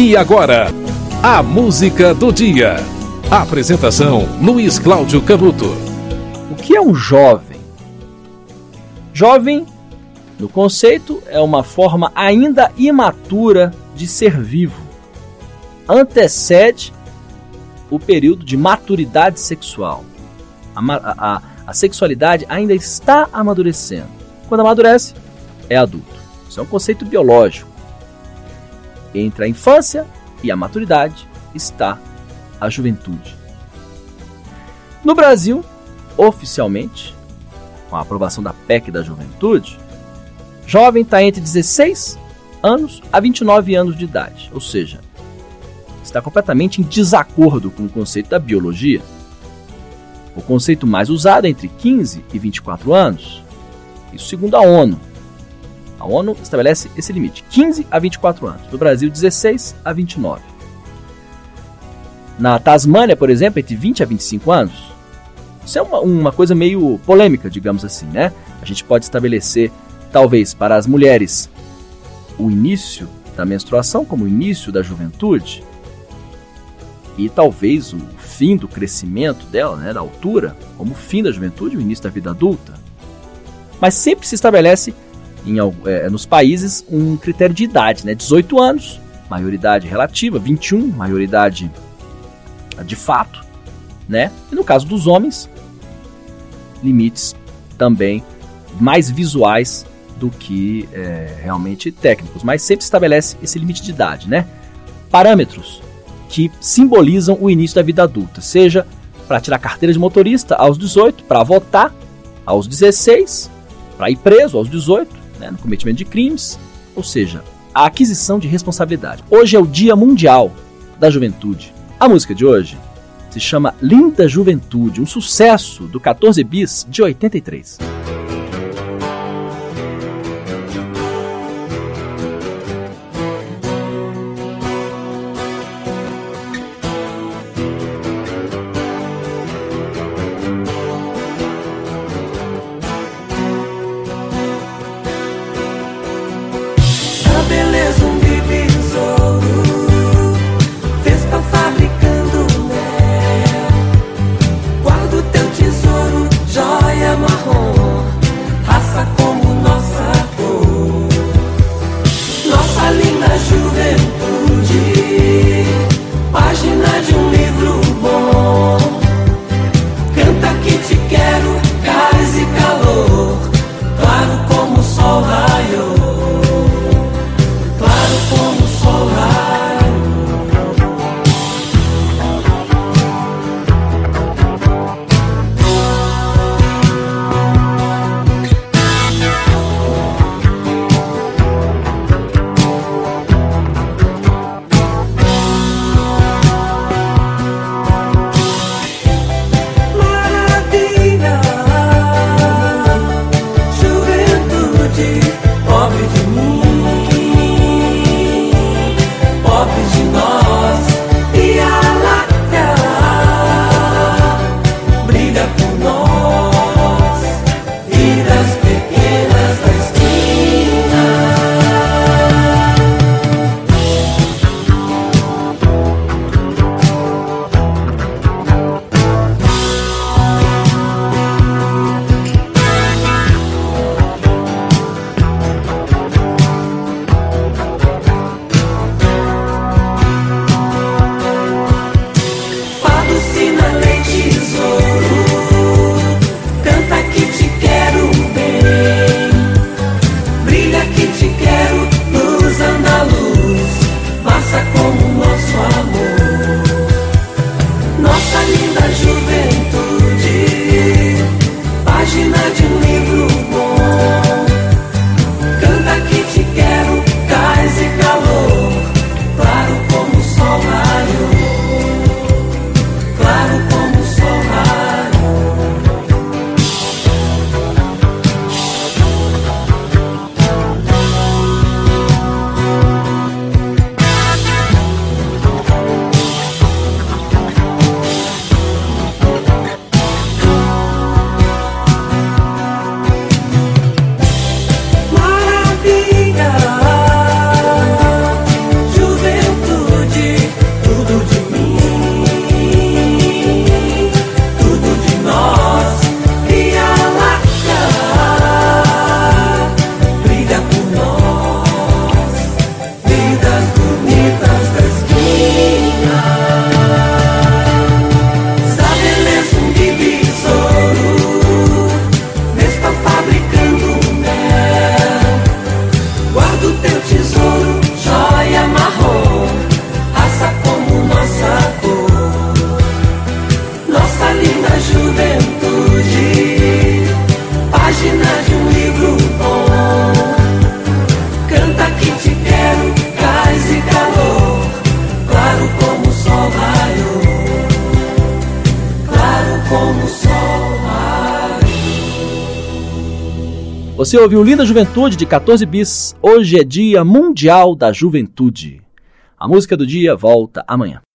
E agora, a música do dia. Apresentação: Luiz Cláudio Canuto. O que é um jovem? Jovem, no conceito, é uma forma ainda imatura de ser vivo. Antecede o período de maturidade sexual. A, a, a sexualidade ainda está amadurecendo. Quando amadurece, é adulto. Isso é um conceito biológico. Entre a infância e a maturidade está a juventude. No Brasil, oficialmente, com a aprovação da PEC da juventude, jovem está entre 16 anos a 29 anos de idade, ou seja, está completamente em desacordo com o conceito da biologia. O conceito mais usado é entre 15 e 24 anos, isso segundo a ONU. A ONU estabelece esse limite, 15 a 24 anos. No Brasil, 16 a 29. Na Tasmânia, por exemplo, entre 20 a 25 anos. Isso é uma, uma coisa meio polêmica, digamos assim, né? A gente pode estabelecer, talvez, para as mulheres, o início da menstruação como o início da juventude e talvez o fim do crescimento dela, né, da altura, como o fim da juventude, o início da vida adulta. Mas sempre se estabelece em, é, nos países um critério de idade, né? 18 anos, maioridade relativa, 21, maioridade de fato, né? E no caso dos homens, limites também mais visuais do que é, realmente técnicos, mas sempre se estabelece esse limite de idade, né? Parâmetros que simbolizam o início da vida adulta, seja para tirar carteira de motorista aos 18, para votar aos 16, para ir preso aos 18, né, no cometimento de crimes, ou seja, a aquisição de responsabilidade. Hoje é o Dia Mundial da Juventude. A música de hoje se chama Linda Juventude, um sucesso do 14 bis de 83. Você ouviu Linda Juventude de 14 bis. Hoje é Dia Mundial da Juventude. A música do dia volta amanhã.